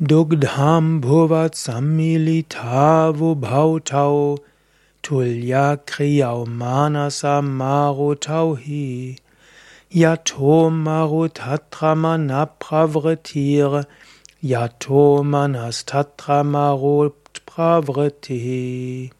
Dugdham bhuvat Samilitavu bhautau tulya kriyau manasa marutau hi yato marutatra manapravritir yato manastatramaro pravritihi